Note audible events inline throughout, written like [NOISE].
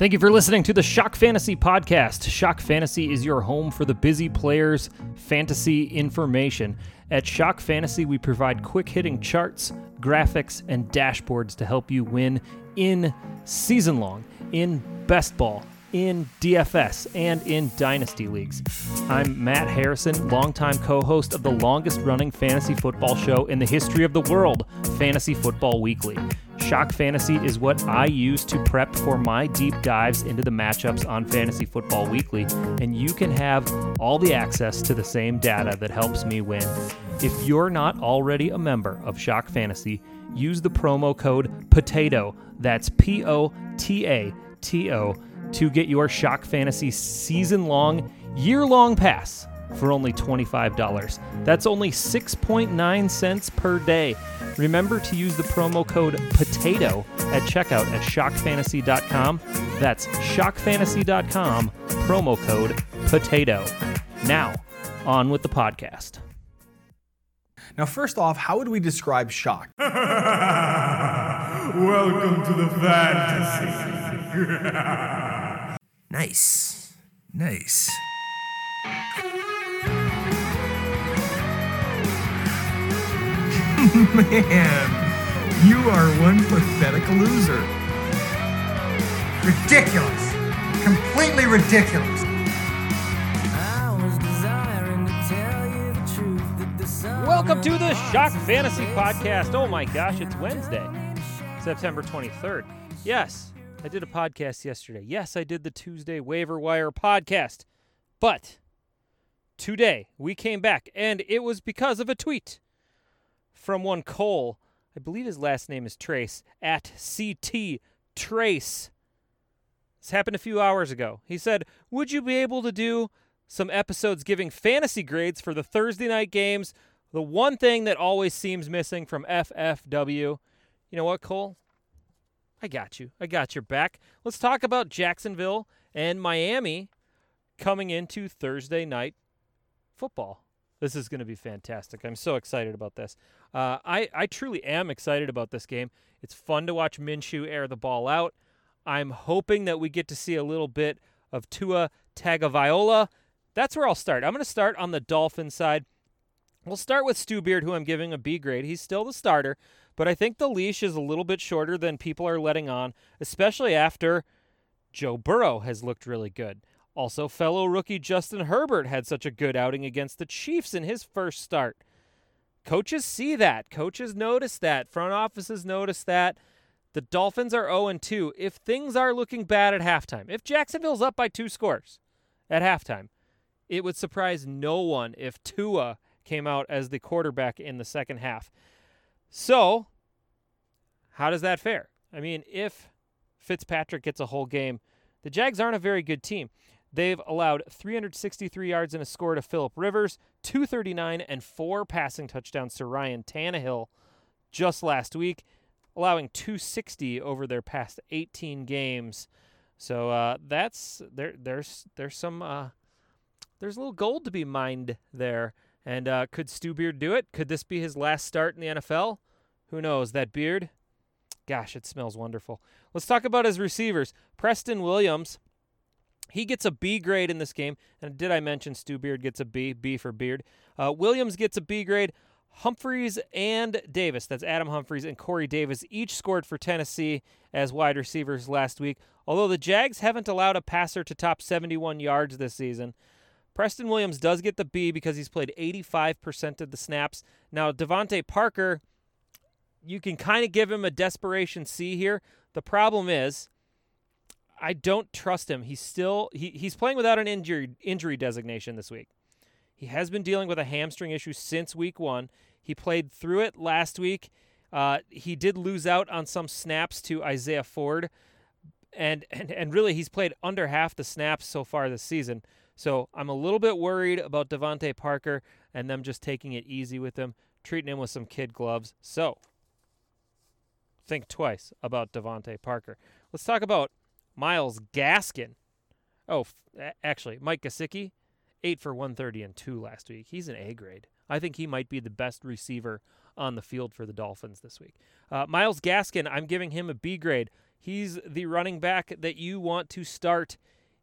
Thank you for listening to the Shock Fantasy Podcast. Shock Fantasy is your home for the busy players' fantasy information. At Shock Fantasy, we provide quick hitting charts, graphics, and dashboards to help you win in season long, in best ball, in DFS, and in dynasty leagues. I'm Matt Harrison, longtime co host of the longest running fantasy football show in the history of the world, Fantasy Football Weekly. Shock Fantasy is what I use to prep for my deep dives into the matchups on Fantasy Football Weekly, and you can have all the access to the same data that helps me win. If you're not already a member of Shock Fantasy, use the promo code POTATO, that's P O T A T O, to get your Shock Fantasy season long, year long pass for only $25. That's only 6.9 cents per day. Remember to use the promo code POTATO at checkout at shockfantasy.com. That's shockfantasy.com, promo code POTATO. Now, on with the podcast. Now, first off, how would we describe shock? [LAUGHS] Welcome to the fantasy. [LAUGHS] Nice. Nice. [LAUGHS] Man, you are one pathetic loser. Ridiculous. Completely ridiculous. Welcome to the Shock Fantasy Podcast. Oh my gosh, it's Wednesday, September 23rd. Yes, I did a podcast yesterday. Yes, I did the Tuesday Waiver Wire podcast. But today we came back, and it was because of a tweet from one Cole. I believe his last name is Trace at CT Trace. This happened a few hours ago. He said, Would you be able to do some episodes giving fantasy grades for the Thursday night games? The one thing that always seems missing from FFW. You know what, Cole? I got you. I got your back. Let's talk about Jacksonville and Miami coming into Thursday night football. This is going to be fantastic. I'm so excited about this. Uh, I, I truly am excited about this game. It's fun to watch Minshew air the ball out. I'm hoping that we get to see a little bit of Tua Tagovailoa. That's where I'll start. I'm going to start on the Dolphin side. We'll start with Stu Beard, who I'm giving a B grade. He's still the starter, but I think the leash is a little bit shorter than people are letting on, especially after Joe Burrow has looked really good. Also, fellow rookie Justin Herbert had such a good outing against the Chiefs in his first start. Coaches see that. Coaches notice that. Front offices notice that. The Dolphins are 0 2. If things are looking bad at halftime, if Jacksonville's up by two scores at halftime, it would surprise no one if Tua came out as the quarterback in the second half. So, how does that fare? I mean, if Fitzpatrick gets a whole game, the Jags aren't a very good team. They've allowed 363 yards and a score to Philip Rivers, 239 and four passing touchdowns to Ryan Tannehill just last week, allowing 260 over their past 18 games. So uh, that's there. There's there's some uh, there's a little gold to be mined there. And uh, could Stu Beard do it? Could this be his last start in the NFL? Who knows? That beard, gosh, it smells wonderful. Let's talk about his receivers. Preston Williams, he gets a B grade in this game. And did I mention Stu Beard gets a B? B for Beard. Uh, Williams gets a B grade. Humphries and Davis, that's Adam Humphries and Corey Davis, each scored for Tennessee as wide receivers last week. Although the Jags haven't allowed a passer to top 71 yards this season. Preston Williams does get the B because he's played 85% of the snaps. Now, DeVante Parker, you can kind of give him a desperation C here. The problem is, I don't trust him. He's still he, he's playing without an injury injury designation this week. He has been dealing with a hamstring issue since week one. He played through it last week. Uh, he did lose out on some snaps to Isaiah Ford, and, and and really he's played under half the snaps so far this season. So I'm a little bit worried about DeVante Parker and them just taking it easy with him, treating him with some kid gloves. So think twice about DeVante Parker. Let's talk about Myles Gaskin. Oh, f- actually, Mike Gesicki, eight for 130 and two last week. He's an A grade. I think he might be the best receiver on the field for the Dolphins this week. Uh, Myles Gaskin, I'm giving him a B grade. He's the running back that you want to start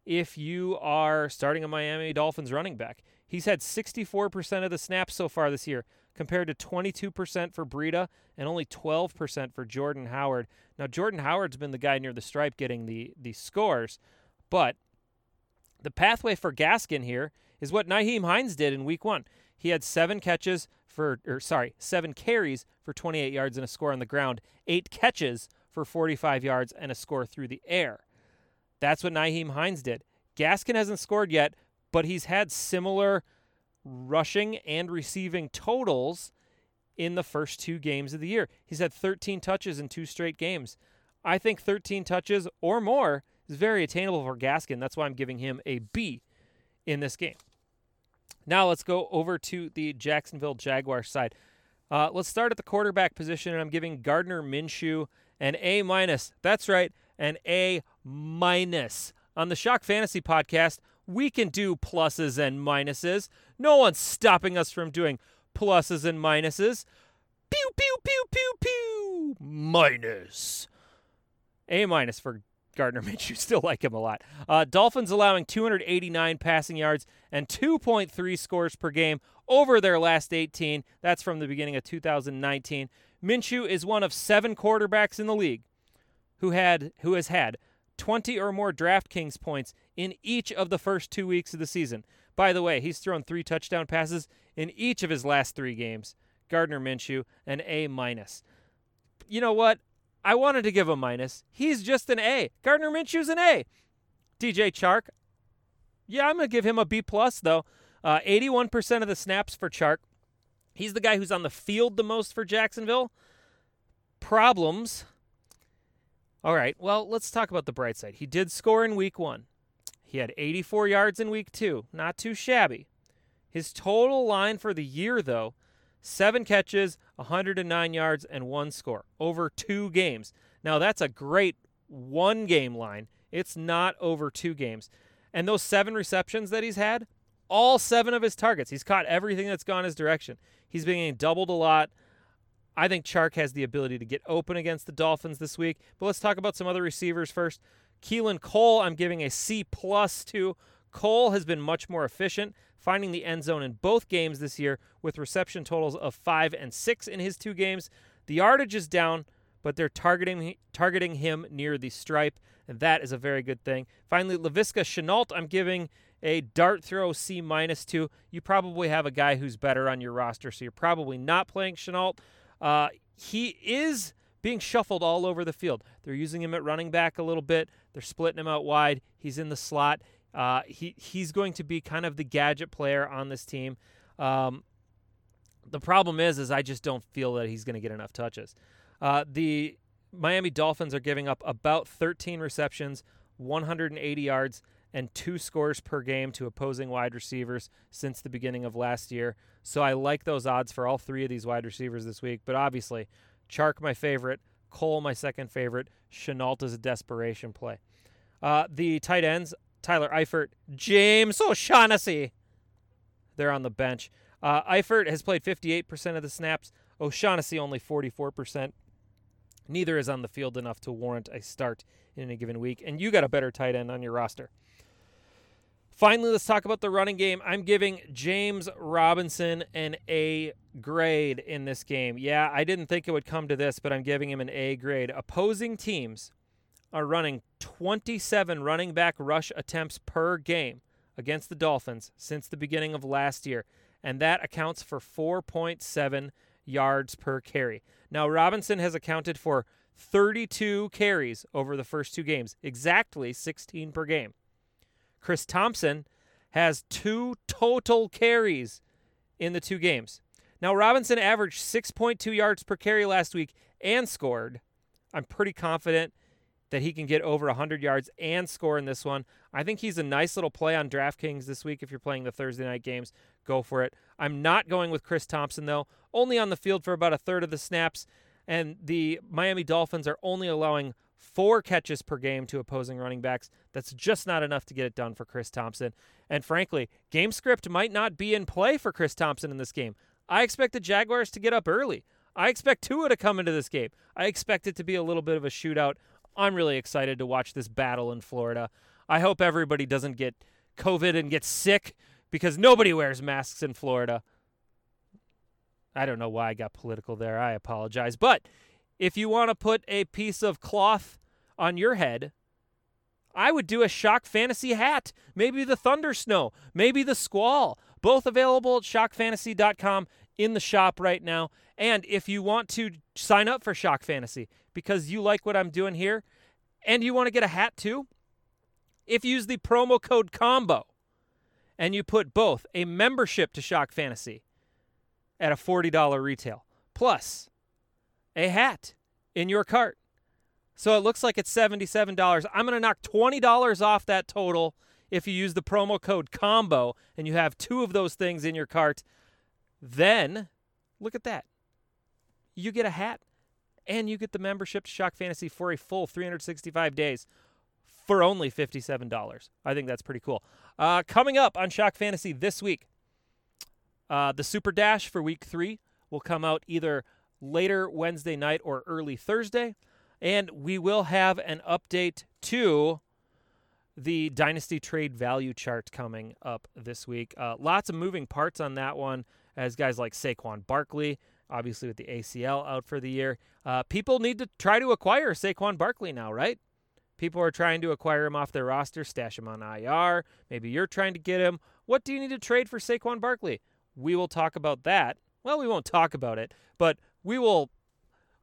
if you are starting a Miami Dolphins running back. He's had 64% of the snaps so far this year, compared to 22% for Breida and only 12% for Jordan Howard. Now, Jordan Howard's been the guy near the stripe getting the, the scores, but the pathway for Gaskin here is what Nyheim Hines did in week one. He had seven catches for, or sorry, seven carries for 28 yards and a score on the ground, eight catches for 45 yards and a score through the air. That's what Nyheim Hines did. Gaskin hasn't scored yet, but he's had similar rushing and receiving totals in the first two games of the year. He's had 13 touches in two straight games. I think 13 touches or more is very attainable for Gaskin. That's why I'm giving him a B in this game. Now let's go over to the Jacksonville Jaguars side. Uh, let's start at the quarterback position, and I'm giving Gardner Minshew an A minus. That's right, an A minus. On the Shock Fantasy podcast, we can do pluses and minuses. No one's stopping us from doing pluses and minuses. Pew, pew, pew, pew, pew. Minus. A minus for Gardner [LAUGHS] Minshew. Still like him a lot. Uh, Dolphins allowing 289 passing yards and 2.3 scores per game over their last 18. That's from the beginning of 2019. Minshew is one of seven quarterbacks in the league who had who has had 20 or more DraftKings points in each of the first two weeks of the season. By the way, he's thrown three touchdown passes in each of his last three games. Gardner Minshew, an A minus. You know what? I wanted to give a minus. He's just an A. Gardner Minshew's an A. DJ Chark, yeah, I'm gonna give him a B plus though. Uh, 81% of the snaps for Chark. He's the guy who's on the field the most for Jacksonville. Problems. All right, well, let's talk about the bright side. He did score in week one. He had 84 yards in week two. Not too shabby. His total line for the year, though, seven catches, 109 yards, and one score over two games. Now, that's a great one game line. It's not over two games. And those seven receptions that he's had, all seven of his targets, he's caught everything that's gone his direction. He's being doubled a lot. I think Chark has the ability to get open against the Dolphins this week. But let's talk about some other receivers first. Keelan Cole, I'm giving a C plus to. Cole has been much more efficient, finding the end zone in both games this year with reception totals of five and six in his two games. The yardage is down, but they're targeting targeting him near the stripe, and that is a very good thing. Finally, Laviska Shenault, I'm giving a dart throw C minus two. You probably have a guy who's better on your roster, so you're probably not playing Shenault. Uh, he is being shuffled all over the field. They're using him at running back a little bit. They're splitting him out wide. He's in the slot. Uh, he he's going to be kind of the gadget player on this team. Um, the problem is, is I just don't feel that he's going to get enough touches. Uh, the Miami Dolphins are giving up about 13 receptions, 180 yards, and two scores per game to opposing wide receivers since the beginning of last year. So I like those odds for all three of these wide receivers this week. But obviously, Chark, my favorite, Cole, my second favorite, Shenault is a desperation play. Uh, the tight ends, Tyler Eifert, James O'Shaughnessy, they're on the bench. Uh, Eifert has played 58% of the snaps, O'Shaughnessy only 44%. Neither is on the field enough to warrant a start in any given week, and you got a better tight end on your roster. Finally, let's talk about the running game. I'm giving James Robinson an A grade in this game. Yeah, I didn't think it would come to this, but I'm giving him an A grade. Opposing teams are running 27 running back rush attempts per game against the Dolphins since the beginning of last year, and that accounts for 4.7 yards per carry. Now, Robinson has accounted for 32 carries over the first two games, exactly 16 per game. Chris Thompson has two total carries in the two games. Now, Robinson averaged 6.2 yards per carry last week and scored. I'm pretty confident that he can get over 100 yards and score in this one. I think he's a nice little play on DraftKings this week if you're playing the Thursday night games. Go for it. I'm not going with Chris Thompson, though, only on the field for about a third of the snaps. And the Miami Dolphins are only allowing four catches per game to opposing running backs. That's just not enough to get it done for Chris Thompson. And frankly, game script might not be in play for Chris Thompson in this game. I expect the Jaguars to get up early. I expect Tua to come into this game. I expect it to be a little bit of a shootout I'm really excited to watch this battle in Florida. I hope everybody doesn't get COVID and get sick because nobody wears masks in Florida. I don't know why I got political there. I apologize. But if you want to put a piece of cloth on your head, I would do a shock fantasy hat. Maybe the thunder snow, maybe the squall. Both available at shockfantasy.com in the shop right now. And if you want to sign up for Shock Fantasy because you like what I'm doing here and you want to get a hat too, if you use the promo code COMBO and you put both a membership to Shock Fantasy at a $40 retail plus a hat in your cart. So it looks like it's $77. I'm going to knock $20 off that total if you use the promo code COMBO and you have two of those things in your cart. Then, look at that. You get a hat and you get the membership to Shock Fantasy for a full 365 days for only $57. I think that's pretty cool. Uh, coming up on Shock Fantasy this week, uh, the Super Dash for week three will come out either later Wednesday night or early Thursday. And we will have an update to the Dynasty Trade Value chart coming up this week. Uh, lots of moving parts on that one as guys like Saquon Barkley, obviously with the ACL out for the year. Uh, people need to try to acquire Saquon Barkley now, right? People are trying to acquire him off their roster, stash him on IR. Maybe you're trying to get him. What do you need to trade for Saquon Barkley? We will talk about that. Well, we won't talk about it, but we will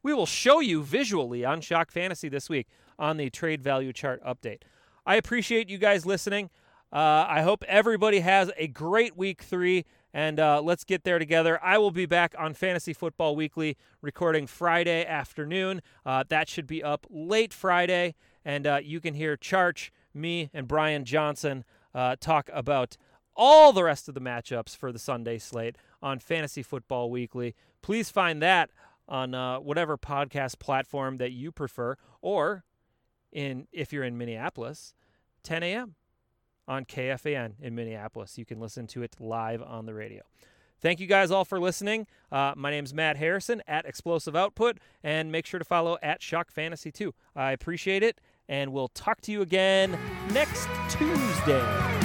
we will show you visually on Shock Fantasy this week on the trade value chart update. I appreciate you guys listening. Uh, I hope everybody has a great week three, and uh, let's get there together. I will be back on Fantasy Football Weekly recording Friday afternoon. Uh, that should be up late Friday, and uh, you can hear Charch, me, and Brian Johnson uh, talk about all the rest of the matchups for the Sunday slate on Fantasy Football Weekly. Please find that on uh, whatever podcast platform that you prefer, or in if you're in Minneapolis, 10 a.m. on KFAN in Minneapolis. You can listen to it live on the radio. Thank you guys all for listening. Uh, my name is Matt Harrison at Explosive Output, and make sure to follow at Shock Fantasy too. I appreciate it, and we'll talk to you again next Tuesday.